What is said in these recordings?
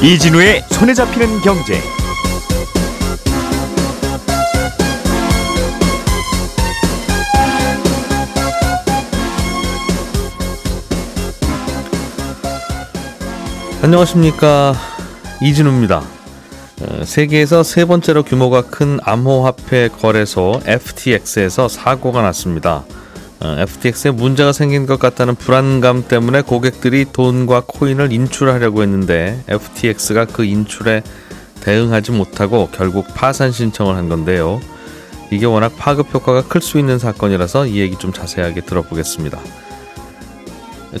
이진우의 손에 잡히는 경제. 안녕하십니까 이진우입니다. 어, 세계에서 세 번째로 규모가 큰 암호화폐 거래소 FTX에서 사고가 났습니다. 어, FTX에 문제가 생긴 것 같다는 불안감 때문에 고객들이 돈과 코인을 인출하려고 했는데 FTX가 그 인출에 대응하지 못하고 결국 파산 신청을 한 건데요. 이게 워낙 파급 효과가 클 수 있는 사건이라서 이 얘기 좀 자세하게 들어보겠습니다.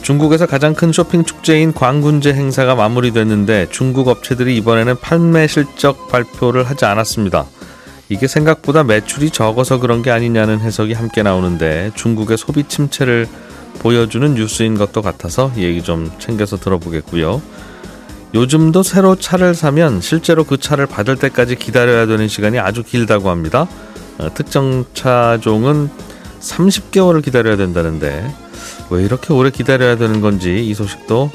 중국에서 가장 큰 쇼핑 축제인 광군제 행사가 마무리됐는데 중국 업체들이 이번에는 판매 실적 발표를 하지 않았습니다. 이게 생각보다 매출이 적어서 그런 게 아니냐는 해석이 함께 나오는데 중국의 소비 침체를 보여주는 뉴스인 것도 같아서 얘기 좀 챙겨서 들어보겠고요. 요즘도 새로 차를 사면 실제로 그 차를 받을 때까지 기다려야 되는 시간이 아주 길다고 합니다. 어, 특정 차종은 30개월을 기다려야 된다는데 왜 이렇게 오래 기다려야 되는 건지 이 소식도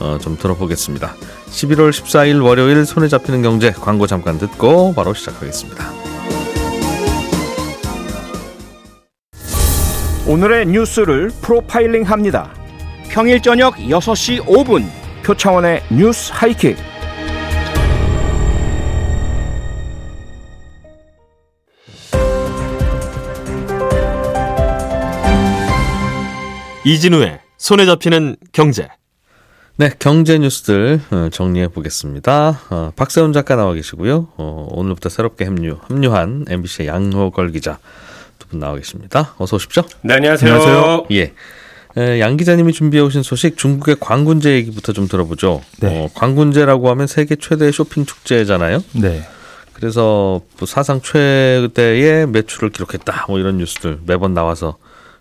어, 좀 들어보겠습니다. 11월 14일 월요일 손에 잡히는 경제 광고 잠깐 듣고 바로 시작하겠습니다. 오늘의 뉴스를 프로파일링 합니다. 평일 저녁 6시 5분 표창원의 뉴스 하이킥. 이진우의 손에 잡히는 경제. 네, 경제 뉴스들 어, 정리해 보겠습니다. 어, 박세훈 작가 나와 계시고요. 어, 오늘부터 새롭게 합류, 합류한 MBC 양호걸 기자 두 분 나와 계십니다. 어서 오십시오. 네, 안녕하세요. 안녕하세요. 예. 에, 양 기자님이 준비해 오신 소식 중국의 광군제 얘기부터 좀 들어보죠. 네. 어, 광군제라고 하면 세계 최대 쇼핑 축제잖아요. 네. 그래서 뭐 사상 최대의 매출을 기록했다. 뭐 이런 뉴스들 매번 나와서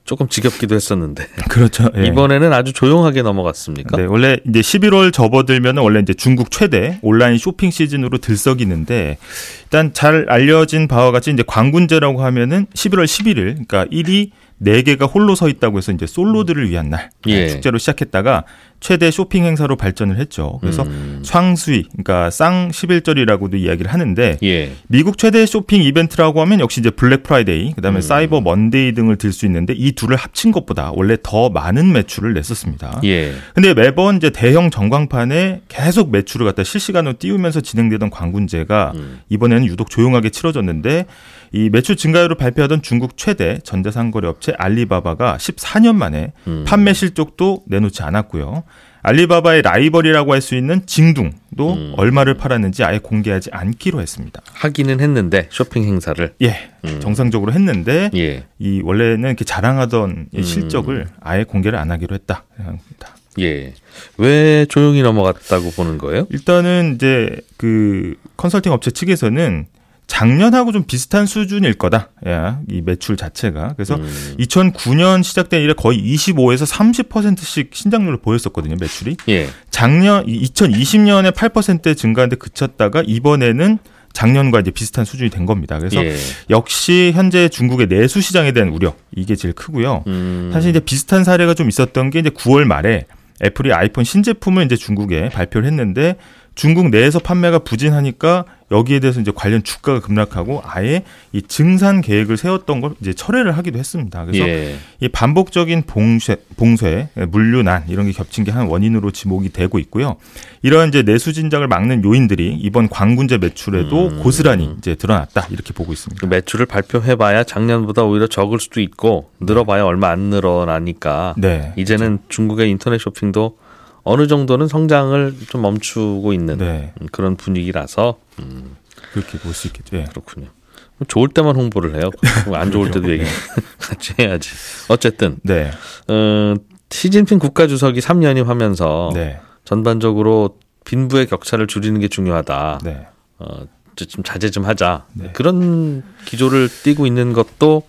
조금 지겹기도 했었는데. 그렇죠. 예. 이번에는 아주 조용하게 넘어갔습니까? 네, 원래 이제 11월 접어들면 원래 이제 중국 최대 온라인 쇼핑 시즌으로 들썩이는데 일단 잘 알려진 바와 같이 이제 광군제라고 하면은 11월 11일, 그러니까 1이 4개가 홀로 서 있다고 해서 이제 솔로들을 위한 날 예. 축제로 시작했다가 최대 쇼핑 행사로 발전을 했죠. 그래서 음. 솽스이, 그러니까 쌍 11절이라고도 이야기를 하는데 예. 미국 최대 쇼핑 이벤트라고 하면 역시 이제 블랙 프라이데이, 그다음에 음. 사이버 먼데이 등을 들 수 있는데 이 둘을 합친 것보다 원래 더 많은 매출을 냈었습니다. 예. 근데 매번 이제 대형 전광판에 계속 매출을 갖다 실시간으로 띄우면서 진행되던 광군제가 음. 이번에는 유독 조용하게 치러졌는데 이 매출 증가율을 발표하던 중국 최대 전자상거래 업체 알리바바가 14년 만에 음. 판매 실적도 내놓지 않았고요. 알리바바의 라이벌이라고 할 수 있는 징둥도 음. 얼마를 팔았는지 아예 공개하지 않기로 했습니다. 하기는 했는데 쇼핑 행사를 예, 음. 정상적으로 했는데 예. 이 원래는 이렇게 자랑하던 이 음. 실적을 아예 공개를 안 하기로 했다. 예. 왜 조용히 넘어갔다고 보는 거예요? 일단은 이제 그 컨설팅 업체 측에서는 작년하고 좀 비슷한 수준일 거다. 야, 이 매출 자체가. 그래서 음. 2009년 시작된 이래 거의 25에서 30%씩 신장률을 보였었거든요, 매출이. 예. 작년 2020년에 8%대 증가한데 그쳤다가 이번에는 작년과 이제 비슷한 수준이 된 겁니다. 그래서 예. 역시 현재 중국의 내수 시장에 대한 우려 이게 제일 크고요. 음. 사실 이제 비슷한 사례가 좀 있었던 게 이제 9월 말에 애플이 아이폰 신제품을 이제 중국에 발표를 했는데 중국 내에서 판매가 부진하니까 여기에 대해서 이제 관련 주가가 급락하고 아예 이 증산 계획을 세웠던 걸 이제 철회를 하기도 했습니다. 그래서 예. 이 반복적인 봉쇄, 봉쇄, 물류난 이런 게 겹친 게 한 원인으로 지목이 되고 있고요. 이런 이제 내수 진작을 막는 요인들이 이번 광군제 매출에도 음. 고스란히 이제 드러났다 이렇게 보고 그 있습니다. 매출을 발표해봐야 작년보다 오히려 적을 수도 있고 늘어봐야 얼마 안 늘어나니까 네, 이제는 중국의 인터넷 쇼핑도 어느 정도는 성장을 좀 멈추고 있는 네, 음, 그런 분위기라서 그렇게 볼 수 있겠죠. 예. 그렇군요. 좋을 때만 홍보를 해요. 안 좋을 때도 얘기 같이 해야지. 어쨌든 네, 어, 시진핑 국가주석이 3년임 하면서 네, 전반적으로 빈부의 격차를 줄이는 게 중요하다. 네. 어, 좀 자제 좀 하자. 네. 그런 기조를 띠고 있는 것도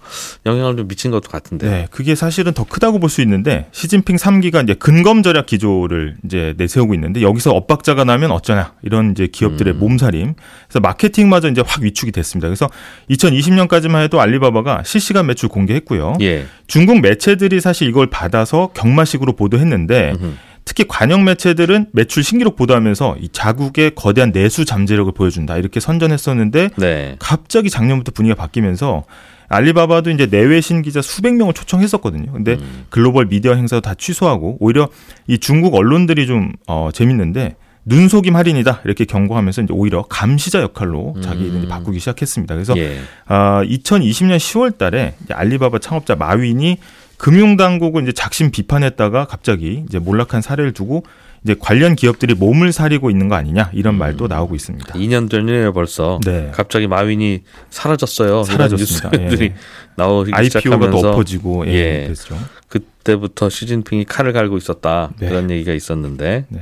영향을 좀 미친 것도 같은데. 네, 그게 사실은 더 크다고 볼 수 있는데 시진핑 3기가 이제 근검 절약 기조를 이제 내세우고 있는데 여기서 엇박자가 나면 어쩌냐 이런 이제 기업들의 음. 몸살임. 그래서 마케팅마저 이제 확 위축이 됐습니다. 그래서 2020년까지만 해도 알리바바가 실시간 매출 공개했고요. 예. 중국 매체들이 사실 이걸 받아서 경마식으로 보도했는데 음흠. 특히 관영 매체들은 매출 신기록 보도하면서 이 자국의 거대한 내수 잠재력을 보여준다 이렇게 선전했었는데 네. 갑자기 작년부터 분위기가 바뀌면서 알리바바도 이제 내외신 기자 수백 명을 초청했었거든요. 근데 음. 글로벌 미디어 행사도 다 취소하고 오히려 이 중국 언론들이 좀 어, 재밌는데 눈속임 할인이다 이렇게 경고하면서 이제 오히려 감시자 역할로 자기들이 음. 바꾸기 시작했습니다. 그래서 예. 아, 2020년 10월달에 알리바바 창업자 마윈이 금융당국을 이제 작심 비판했다가 갑자기 이제 몰락한 사례를 두고 이제 관련 기업들이 몸을 사리고 있는 거 아니냐 이런 음. 말도 나오고 있습니다. 2년 전이에요 벌써. 네. 갑자기 마윈이 사라졌어요. 사라졌습니다. 뉴스들이 예. 나오기 IPO가 엎어지고 예, 예. 그랬죠. 그때부터 시진핑이 칼을 갈고 있었다 네. 그런 얘기가 있었는데 네.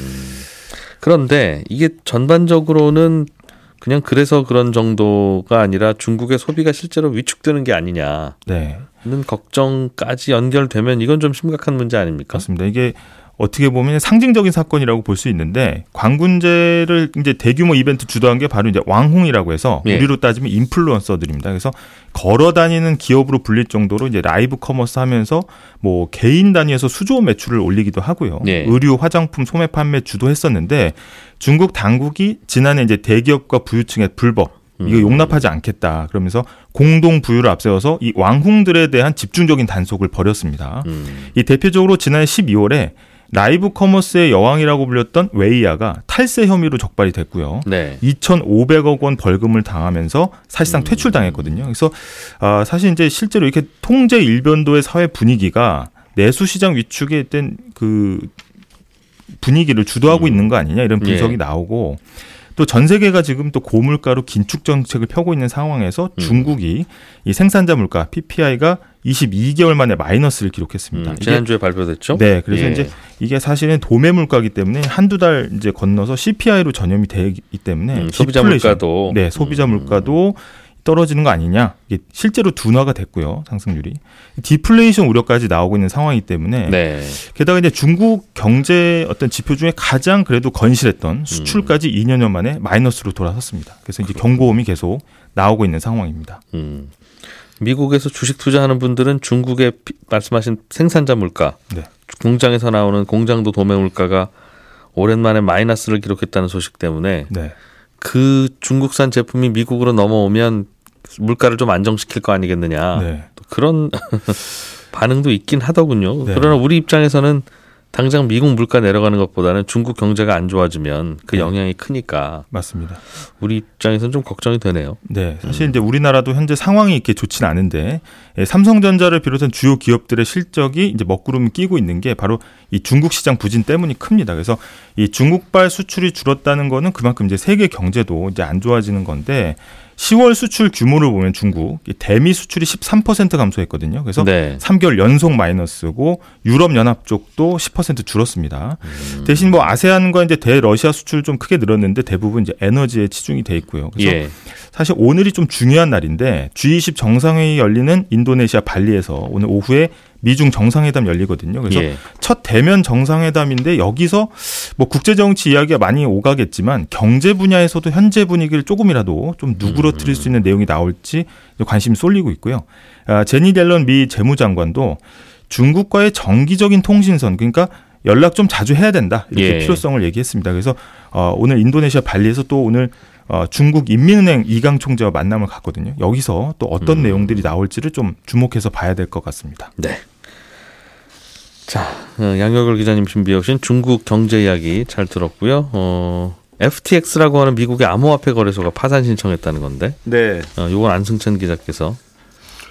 음, 그런데 이게 전반적으로는 그냥 그래서 그런 정도가 아니라 중국의 소비가 실제로 위축되는 게 아니냐는 네. 걱정까지 연결되면 이건 좀 심각한 문제 아닙니까? 맞습니다. 이게 어떻게 보면 상징적인 사건이라고 볼 수 있는데 광군제를 이제 대규모 이벤트 주도한 게 바로 이제 왕홍이라고 해서 예. 우리로 따지면 인플루언서들입니다. 그래서 걸어 다니는 기업으로 불릴 정도로 이제 라이브 커머스 하면서 뭐 개인 단위에서 수조 매출을 올리기도 하고요. 예. 의류, 화장품 소매 판매 주도했었는데 중국 당국이 지난해 이제 대기업과 부유층의 불법 이거 음. 용납하지 않겠다. 그러면서 공동 부유를 앞세워서 이 왕홍들에 대한 집중적인 단속을 벌였습니다. 음, 이 대표적으로 지난해 12월에 라이브 커머스의 여왕이라고 불렸던 웨이야가 탈세 혐의로 적발이 됐고요. 네. 2,500억 원 벌금을 당하면서 사실상 음. 퇴출당했거든요. 그래서 아, 사실 이제 실제로 이렇게 통제 일변도의 사회 분위기가 내수 시장 위축에 된그 분위기를 주도하고 음. 있는 거 아니냐 이런 분석이 예. 나오고 또전 세계가 지금 또 고물가로 긴축 정책을 펴고 있는 상황에서 음. 중국이 이 생산자 물가 PPI가 22개월 만에 마이너스를 기록했습니다. 음, 이게 지난주에 발표됐죠? 네, 그래서 예. 이제 이게 사실은 도매 물가기 때문에 한두 달 이제 건너서 CPI로 전염이 되기 때문에 음, 소비자 물가도 네, 소비자 음. 물가도 떨어지는 거 아니냐. 이게 실제로 둔화가 됐고요. 상승률이. 디플레이션 우려까지 나오고 있는 상황이기 때문에 네. 게다가 이제 중국 경제 어떤 지표 중에 가장 그래도 건실했던 수출까지 음. 2년여 만에 마이너스로 돌아섰습니다. 그래서 이제 경고음이 계속 나오고 있는 상황입니다. 음. 미국에서 주식 투자하는 분들은 중국의 피- 말씀하신 생산자 물가, 네. 공장에서 나오는 공장도 도매 물가가 오랜만에 마이너스를 기록했다는 소식 때문에 네. 그 중국산 제품이 미국으로 넘어오면 물가를 좀 안정시킬 거 아니겠느냐. 네. 또 그런 반응도 있긴 하더군요. 네. 그러나 우리 입장에서는 당장 미국 물가 내려가는 것보다는 중국 경제가 안 좋아지면 그 네. 영향이 크니까 맞습니다. 우리 입장에서는 좀 걱정이 되네요. 네, 사실 이제 우리나라도 현재 상황이 이렇게 좋지는 않은데 예, 삼성전자를 비롯한 주요 기업들의 실적이 이제 먹구름 끼고 있는 게 바로 이 중국 시장 부진 때문이 큽니다. 그래서 이 중국발 수출이 줄었다는 거는 그만큼 이제 세계 경제도 이제 안 좋아지는 건데 10월 수출 규모를 보면 중국 이 대미 수출이 13% 감소했거든요. 그래서 네. 3개월 연속 마이너스고 유럽 연합 쪽도 10% 줄었습니다. 음. 대신 뭐 아세안과 이제 대러시아 수출 좀 크게 늘었는데 대부분 이제 에너지에 치중이 돼 있고요. 그래서 예. 사실 오늘이 좀 중요한 날인데 G20 정상회의 열리는 인 도네시아 발리에서 오늘 오후에 미중 정상회담 열리거든요. 그래서 예. 첫 대면 정상회담인데 여기서 뭐 국제 정치 이야기가 많이 오가겠지만 경제 분야에서도 현재 분위기를 조금이라도 좀 누그러뜨릴 수 있는 내용이 나올지 관심이 쏠리고 있고요. 아, 제니 델런 미 재무장관도 중국과의 정기적인 통신선 그러니까 연락 좀 자주 해야 된다 이렇게 예. 필요성을 얘기했습니다. 그래서 어, 오늘 인도네시아 발리에서 또 오늘 어, 중국 인민은행 이강 총재와 만남을 갖거든요. 여기서 또 어떤 음. 내용들이 나올지를 좀 주목해서 봐야 될 것 같습니다. 네. 자, 어, 양효걸 기자님 준비해 오신 중국 경제 이야기 잘 들었고요. 어, FTX라고 하는 미국의 암호화폐 거래소가 파산 신청했다는 건데, 네. 어, 요건 안승찬 기자께서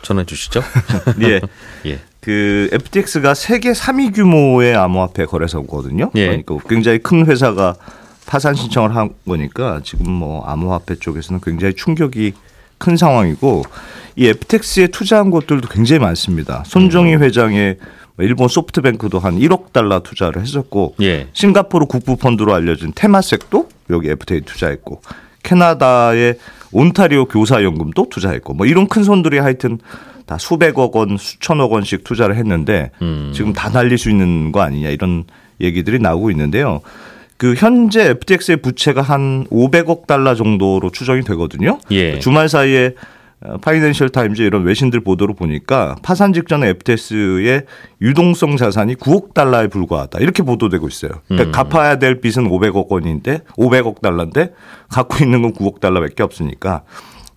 전해 주시죠. 예. 예. 그 FTX가 세계 3위 규모의 암호화폐 거래소거든요. 예. 그러니까 굉장히 큰 회사가 파산 신청을 한 거니까 지금 뭐 암호화폐 쪽에서는 굉장히 충격이 큰 상황이고 이 FTX에 투자한 곳들도 굉장히 많습니다. 손정희 회장의 뭐 일본 소프트뱅크도 한 1억 달러 투자를 했었고 예. 싱가포르 국부 펀드로 알려진 테마섹도 여기 FTA 투자했고 캐나다의 온타리오 교사 연금도 투자했고 뭐 이런 큰 손들이 하여튼 다 수백억 원, 수천억 원씩 투자를 했는데 음. 지금 다 날릴 수 있는 거 아니냐 이런 얘기들이 나오고 있는데요. 그 현재 FTX의 부채가 한 500억 달러 정도로 추정이 되거든요. 예. 주말 사이에 어, 파이낸셜 타임즈 이런 외신들 보도를 보니까 파산 직전에 FTX의 유동성 자산이 9억 달러에 불과하다 이렇게 보도되고 있어요. 그러니까 갚아야 될 빚은 500억 원인데 500억 달러인데 갖고 있는 건 9억 달러밖에 없으니까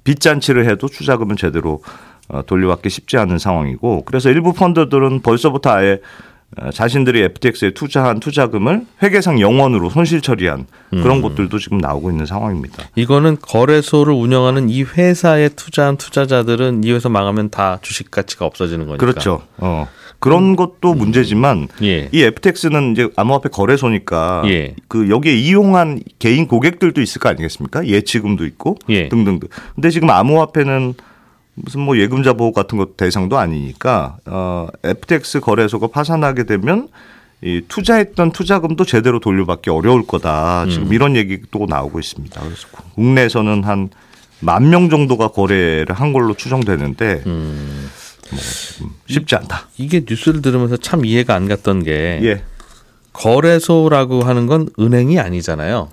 빚 잔치를 해도 투자금은 제대로 어, 돌려받기 쉽지 않은 상황이고 그래서 일부 펀드들은 벌써부터 아예 어, 자신들이 FTX에 투자한 투자금을 회계상 영원으로 손실 처리한 그런 것들도 지금 나오고 있는 상황입니다. 이거는 거래소를 운영하는 이 회사에 투자한 투자자들은 이 회사 망하면 다 주식 가치가 없어지는 거니까. 그렇죠. 어. 그런 것도 문제지만 예. 이 FTX는 이제 암호화폐 거래소니까 예. 그 여기에 이용한 개인 고객들도 있을 거 아니겠습니까? 예치금도 있고 예. 등등등. 근데 지금 암호화폐는 무슨 뭐 예금자 보호 같은 것 대상도 아니니까 어 FTX 거래소가 파산하게 되면 이 투자했던 투자금도 제대로 돌려받기 어려울 거다. 지금 이런 얘기도 나오고 있습니다. 그래서 국내에서는 한 만 명 정도가 거래를 한 걸로 추정되는데 뭐 지금 쉽지 않다. 이게 뉴스를 들으면서 참 이해가 안 갔던 게 예. 거래소라고 하는 건 은행이 아니잖아요.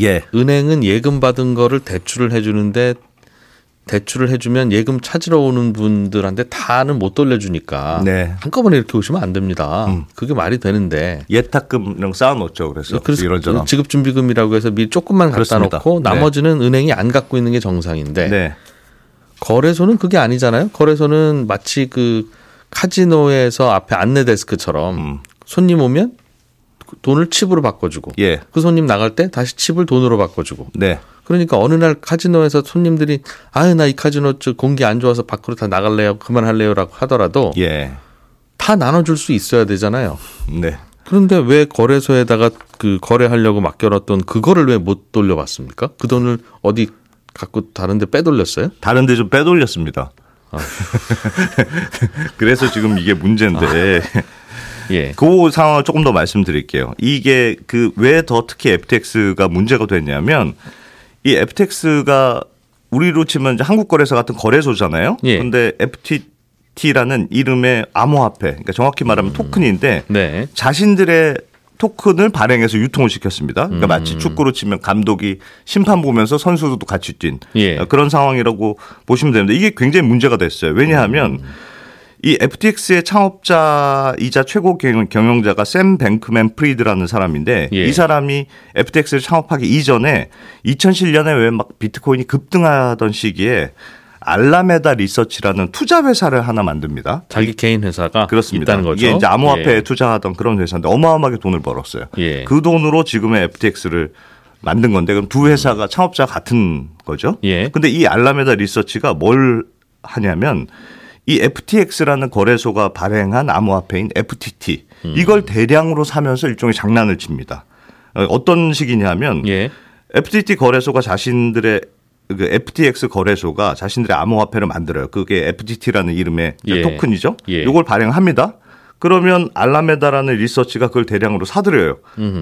예. 은행은 예금 받은 거를 대출을 해주는데 대출을 해주면 예금 찾으러 오는 분들한테 다는 못 돌려주니까 네. 한꺼번에 이렇게 오시면 안 됩니다. 음. 그게 말이 되는데 예탁금이랑 쌓아놓죠. 그래서, 그래서 이런저런. 지급준비금이라고 해서 미리 조금만 갖다 그렇습니다. 놓고 네. 나머지는 은행이 안 갖고 있는 게 정상인데 네. 거래소는 그게 아니잖아요. 거래소는 마치 그 카지노에서 앞에 안내 데스크처럼 음. 손님 오면 돈을 칩으로 바꿔주고 예. 그 손님 나갈 때 다시 칩을 돈으로 바꿔주고 네. 그러니까 어느 날 카지노에서 손님들이 아유 나 이 카지노 저 공기 안 좋아서 밖으로 다 나갈래요 그만할래요라고 하더라도 예. 다 나눠줄 수 있어야 되잖아요. 네. 그런데 왜 거래소에다가 그 거래하려고 맡겨놨던 그거를 왜 못 돌려받습니까? 그 돈을 어디 갖고 다른데 빼돌렸어요? 다른 데 좀 빼돌렸습니다. 아. 그래서 지금 이게 문제인데 예. 그 상황을 조금 더 말씀드릴게요. 이게 그 왜 더 특히 FTX가 문제가 됐냐면 이 FTX가 우리로 치면 이제 한국 거래소 같은 거래소잖아요. 예. 그런데 FTT라는 이름의 암호화폐, 그러니까 정확히 말하면 토큰인데 네. 자신들의 토큰을 발행해서 유통을 시켰습니다. 그러니까 음. 마치 축구로 치면 감독이 심판 보면서 선수도 같이 뛴 예. 어, 그런 상황이라고 보시면 되는데 이게 굉장히 문제가 됐어요. 왜냐하면 음. 이 FTX의 창업자이자 최고 경- 경영자가 샘 뱅크맨 프리드라는 사람인데 예. 이 사람이 FTX를 창업하기 이전에 2007년에 왜 막 비트코인이 급등하던 시기에 알라메다 리서치라는 투자 회사를 하나 만듭니다. 자기 개인 회사가 그렇습니다. 있다는 거죠. 이게 이제 암호화폐에 예. 투자하던 그런 회사인데 어마어마하게 돈을 벌었어요. 예. 그 돈으로 지금의 FTX를 만든 건데 그럼 두 회사가 창업자 같은 거죠. 예. 근데 이 알라메다 리서치가 뭘 하냐면 이 FTX라는 거래소가 발행한 암호화폐인 FTT 음. 이걸 대량으로 사면서 일종의 장난을 칩니다. 어, 어떤 식이냐면 예. FTT 거래소가 자신들의 그 FTX 거래소가 자신들의 암호화폐를 만들어요. 그게 FTT라는 이름의 예. 토큰이죠. 예. 이걸 발행합니다. 그러면 알라메다라는 리서치가 그걸 대량으로 사들여요.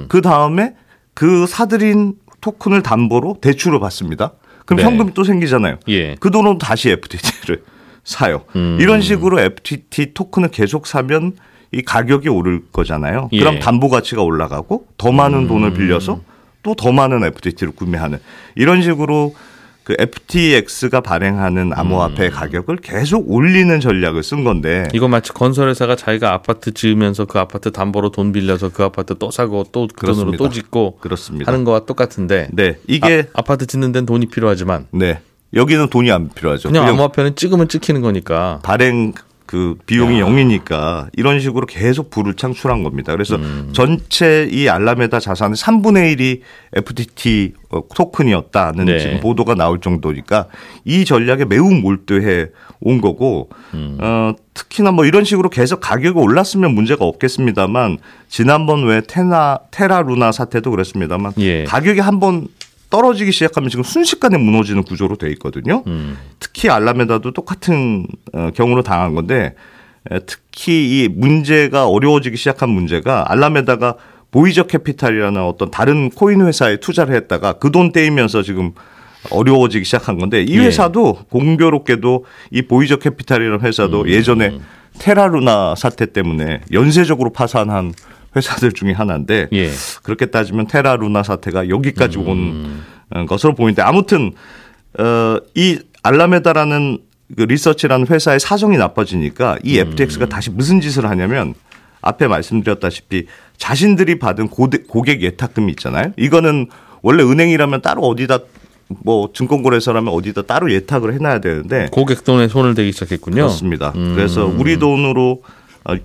그 다음에 그 사들인 토큰을 담보로 대출을 받습니다. 그럼 네. 현금이 또 생기잖아요. 예. 그 돈으로 다시 FTT를 사요. 음. 이런 식으로 FTT 토큰을 계속 사면 이 가격이 오를 거잖아요. 예. 음. 그럼 담보 가치가 올라가고 더 많은 돈을 빌려서 또 더 많은 FTT를 구매하는 이런 식으로 그 FTX가 발행하는 암호화폐 음. 가격을 계속 올리는 전략을 쓴 건데 이거 마치 건설회사가 자기가 아파트 지으면서 그 아파트 담보로 돈 빌려서 그 아파트 또 사고 또 그 돈으로. 또 짓고 그렇습니다. 하는 거와 똑같은데 네, 이게 아, 파트 짓는 데는 돈이 필요하지만 네 여기는 돈이 안 필요하죠. 그냥 그냥 암호화폐는 찍으면 찍히는 거니까 발행 그 비용이 0이니까 이런 식으로 계속 부를 창출한 겁니다. 그래서 음. 전체 이 알라메다 자산의 3분의 1이 FTT 어, 토큰이었다는 네. 지금 보도가 나올 정도니까 이 전략에 매우 몰두해 온 거고 음. 어, 특히나 뭐 이런 식으로 계속 가격이 올랐으면 문제가 없겠습니다만 지난번 왜 테나 테라루나 사태도 그랬습니다만 예. 가격이 한번 떨어지기 시작하면 지금 순식간에 무너지는 구조로 돼 있거든요. 음. 특히 알라메다도 똑같은 어, 경우로 당한 건데 에, 특히 이 문제가 어려워지기 시작한 문제가 알라메다가 보이저 캐피탈이라는 어떤 다른 코인 회사에 투자를 했다가 그 돈 떼이면서 지금 어려워지기 시작한 건데 이 예. 회사도 공교롭게도 이 보이저 캐피탈이라는 회사도 예전에 테라루나 사태 때문에 연쇄적으로 파산한 회사들 중에 하나인데 예. 그렇게 따지면 테라 루나 사태가 여기까지 온 어, 것으로 보이는데 아무튼 어, 이 알라메다라는 그 리서치라는 회사의 사정이 나빠지니까 이 음. FTX가 다시 무슨 짓을 하냐면 앞에 말씀드렸다시피 자신들이 받은 고대, 고객 예탁금이 있잖아요. 이거는 원래 은행이라면 따로 어디다 뭐 증권거래소라면 어디다 따로 예탁을 해놔야 되는데 고객 돈에 손을 대기 시작했군요. 그렇습니다. 음. 그래서 우리 돈으로 어,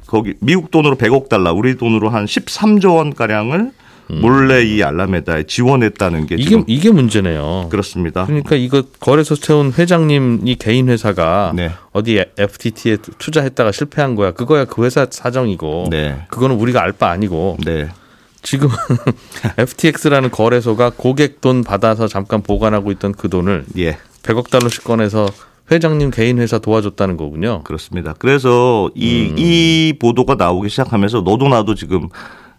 거기 미국 돈으로 100억 달러, 우리 돈으로 한 13조 원 가량을 몰래 이 알라메다에 지원했다는 게 음. 이게 이게 문제네요. 그렇습니다. 그러니까 이거 거래소 세운 회장님이 개인 회사가 네. 어디 FTT에 투자했다가 실패한 거야. 그거야 그 회사 사정이고. 네. 그거는 우리가 알 바 아니고. 네. 지금 FTX라는 거래소가 고객 돈 받아서 잠깐 보관하고 있던 그 돈을 예. 100억 달러씩 꺼내서 회장님 개인 회사 도와줬다는 거군요. 그렇습니다. 그래서 이, 음. 이 보도가 나오기 시작하면서 너도 나도 지금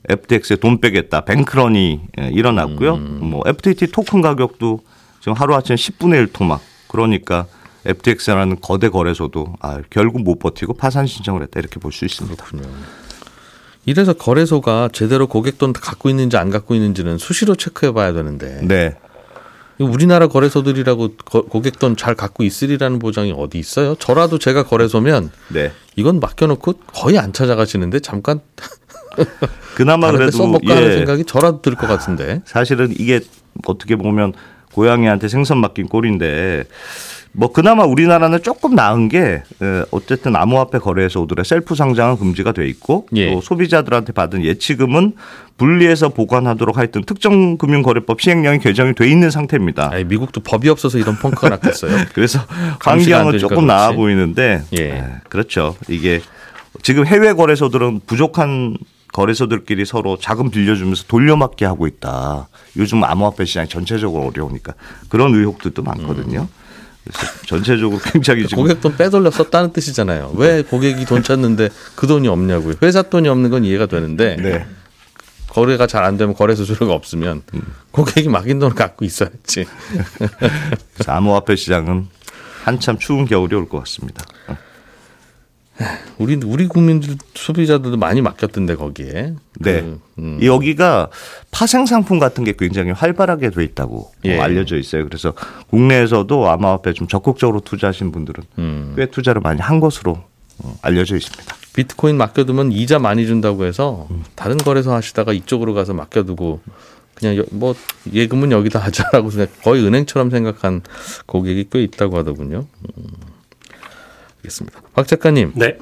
FTX에 돈 빼겠다. 뱅크런이 예, 일어났고요. 음. 뭐 FTT 토큰 가격도 지금 하루아침에 10분의 1 토막. 그러니까 FTX라는 거대 거래소도 아, 결국 못 버티고 파산 신청을 했다. 이렇게 볼 수 있습니다. 이래서 거래소가 제대로 고객 돈 갖고 있는지 안 갖고 있는지는 수시로 체크해 봐야 되는데 네. 우리나라 거래소들이라고 거- 고객 돈 잘 갖고 있으리라는 보장이 어디 있어요? 저라도 제가 거래소면 네. 이건 맡겨놓고 거의 안 찾아가시는데 잠깐 그나마 그래도 하는 예, 생각이 저라도 들 것 같은데. 사실은 이게 어떻게 보면 고양이한테 생선 맡긴 꼴인데 뭐 그나마 우리나라는 조금 나은 게 에, 어쨌든 암호화폐 거래소들의 셀프 상장은 금지가 돼 있고 예. 또 소비자들한테 받은 예치금은 분리해서 보관하도록 하여튼 특정 금융거래법 시행령이 개정이 돼 있는 상태입니다. 아이, 미국도 법이 없어서 이런 펑크가 났겠어요. 그래서 환경은 조금 나아. 보이는데 예. 에, 그렇죠. 이게 지금 해외 거래소들은 부족한 거래소들끼리 서로 자금 빌려주면서 돌려막기 하고 있다. 요즘 암호화폐 시장이 전체적으로 어려우니까 그런 의혹들도 많거든요. 그래서 전체적으로 굉장히 지금 고객 돈 빼돌려 썼다는 뜻이잖아요. 왜 고객이 돈 찾는데 그 돈이 없냐고요. 회사 돈이 없는 건 이해가 되는데 네. 거래가 잘 안 되면 거래 수수료가 없으면 고객이 막인 돈을 갖고 있어야지. 그래서 암호화폐 시장은 한참 추운 겨울이 올 것 같습니다. 우리 우리 국민들 소비자들도 많이 맡겼던데 거기에. 네. 그, 음. 여기가 파생 상품 같은 게 굉장히 활발하게 돼 있다고 예. 어, 알려져 있어요. 그래서 국내에서도 암호화폐 좀 적극적으로 투자하신 분들은 음. 꽤 투자를 많이 한 것으로 어, 알려져 있습니다. 비트코인 맡겨두면 이자 많이 준다고 해서 다른 거래소 하시다가 이쪽으로 가서 맡겨두고 그냥 여- 뭐 예금은 여기다 하자라고 거의 은행처럼 생각한 고객이 꽤 있다고 하더군요. 음. 알겠습니다. 박 작가님 네.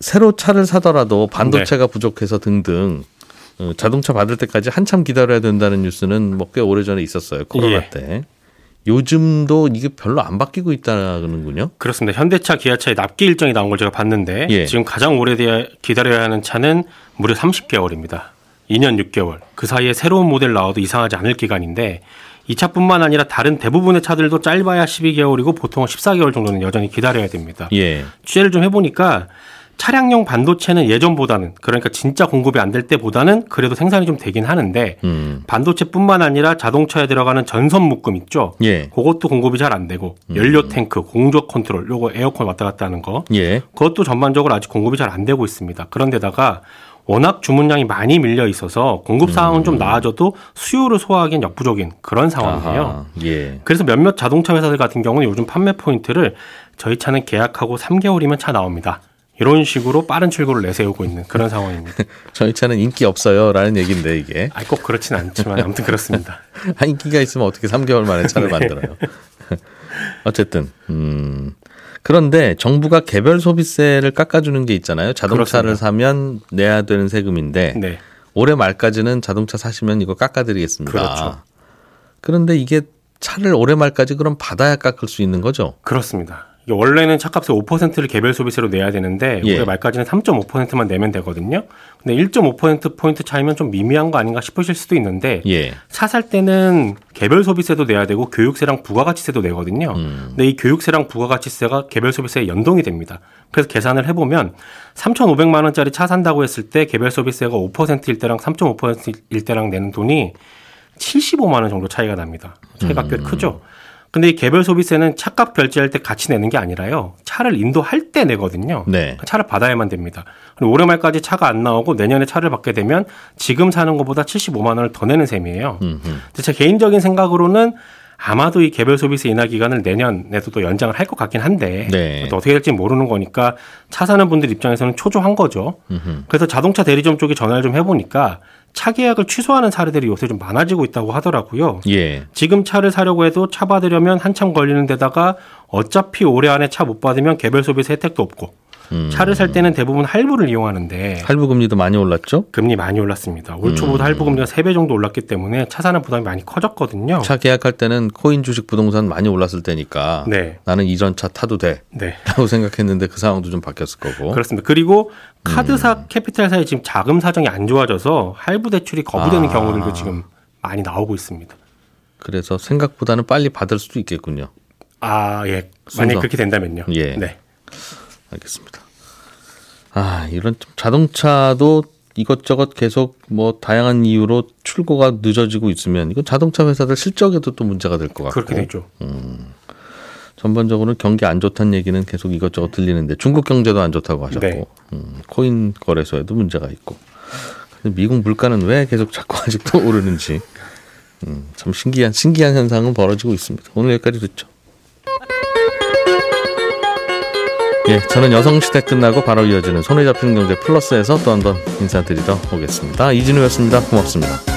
새로 차를 사더라도 반도체가 부족해서 등등 어, 자동차 받을 때까지 한참 기다려야 된다는 뉴스는 뭐 꽤 오래 전에 있었어요 코로나 예. 때. 요즘도 이게 별로 안 바뀌고 있다는군요. 그렇습니다. 현대차, 기아차의 납기 일정이 나온 걸 제가 봤는데 예. 지금 가장 오래 기다려야 하는 차는 무려 30개월입니다. 2년 6개월. 그 사이에 새로운 모델 나와도 이상하지 않을 기간인데 이 차뿐만 아니라 다른 대부분의 차들도 짧아야 12개월이고 보통 14개월 정도는 여전히 기다려야 됩니다. 예. 취재를 좀 해보니까 차량용 반도체는 예전보다는 그러니까 진짜 공급이 안 될 때보다는 그래도 생산이 좀 되긴 하는데 음. 반도체뿐만 아니라 자동차에 들어가는 전선 묶음 있죠. 예. 그것도 공급이 잘 안 되고 연료 탱크, 공조 컨트롤, 요거 에어컨 왔다 갔다 하는 거 예. 그것도 전반적으로 아직 공급이 잘 안 되고 있습니다. 그런데다가 워낙 주문량이 많이 밀려 있어서 공급 상황은 좀 나아져도 수요를 소화하기엔 역부족인 그런 상황이에요. 예. 그래서 몇몇 자동차 회사들 같은 경우는 요즘 판매 포인트를 저희 차는 계약하고 3개월이면 차 나옵니다. 이런 식으로 빠른 출고를 내세우고 있는 그런 상황입니다. 저희 차는 인기 없어요라는 얘기인데 이게 아, 꼭 그렇진 않지만 아무튼 그렇습니다. 아, 인기가 있으면 어떻게 3개월 만에 차를 네. 만들어요. 어쨌든 음. 그런데 정부가 개별 소비세를 깎아주는 게 있잖아요. 자동차를 그렇습니다. 사면 내야 되는 세금인데 네. 올해 말까지는 자동차 사시면 이거 깎아드리겠습니다. 그렇죠. 그런데 이게 차를 올해 말까지 그럼 받아야 깎을 수 있는 거죠? 그렇습니다. 이게 원래는 차값의 5%를 개별 소비세로 내야 되는데 예. 올해 말까지는 3.5%만 내면 되거든요. 근데 1.5% 포인트 차이면 좀 미미한 거 아닌가 싶으실 수도 있는데 예. 차살 때는 개별 소비세도 내야 되고 교육세랑 부가가치세도 내거든요. 음. 근데 이 교육세랑 부가가치세가 개별 소비세에 연동이 됩니다. 그래서 계산을 해보면 3,500만 원짜리 차 산다고 했을 때 개별 소비세가 5%일 때랑 3.5%일 때랑 내는 돈이 75만 원 정도 차이가 납니다. 차이가 음. 꽤 크죠. 근데 이 개별 소비세는 차값 결제할 때 같이 내는 게 아니라요. 차를 인도할 때 내거든요. 네. 차를 받아야만 됩니다. 그리고 올해 말까지 차가 안 나오고 내년에 차를 받게 되면 지금 사는 것보다 75만 원을 더 내는 셈이에요. 음흠. 제 개인적인 생각으로는 아마도 이 개별 소비세 인하 기간을 내년에도 또 연장을 할 것 같긴 한데 네. 또 어떻게 될지 모르는 거니까 차 사는 분들 입장에서는 초조한 거죠. 그래서 자동차 대리점 쪽에 전화를 좀 해보니까 차 계약을 취소하는 사례들이 요새 좀 많아지고 있다고 하더라고요. 예. 지금 차를 사려고 해도 차 받으려면 한참 걸리는 데다가 어차피 올해 안에 차 못 받으면 개별 소비세 혜택도 없고 음. 차를 살 때는 대부분 할부를 이용하는데 할부 금리도 많이 올랐죠? 금리 많이 올랐습니다. 올 초보다 할부 금리가 3배 정도 올랐기 때문에 차 사는 부담이 많이 커졌거든요. 차 계약할 때는 코인 주식 부동산 많이 올랐을 때니까 네. 나는 이전 차 타도 돼. 네. 라고 생각했는데 그 상황도 좀 바뀌었을 거고. 그렇습니다. 그리고 카드사 음. 캐피탈사의 지금 자금 사정이 안 좋아져서 할부 대출이 거부되는 아. 경우들도 지금 많이 나오고 있습니다. 그래서 생각보다는 빨리 받을 수도 있겠군요. 아, 예. 만약 그렇게 된다면요. 예. 네. 알겠습니다. 아, 이런 좀 자동차도 이것저것 계속 뭐 다양한 이유로 출고가 늦어지고 있으면 이건 자동차 회사들 실적에도 또 문제가 될 것 같고. 그렇게 되죠. 전반적으로 경기 안 좋다는 얘기는 계속 이것저것 들리는데 중국 경제도 안 좋다고 하셨고 네. 음, 코인 거래소에도 문제가 있고 미국 물가는 왜 계속 자꾸 아직도 오르는지 음, 참 신기한 신기한 현상은 벌어지고 있습니다. 오늘 여기까지 듣죠. 예, 저는 여성시대 끝나고 바로 이어지는 손에 잡히는 경제 플러스에서 또 한 번 인사드리러 오겠습니다. 이진우였습니다. 고맙습니다.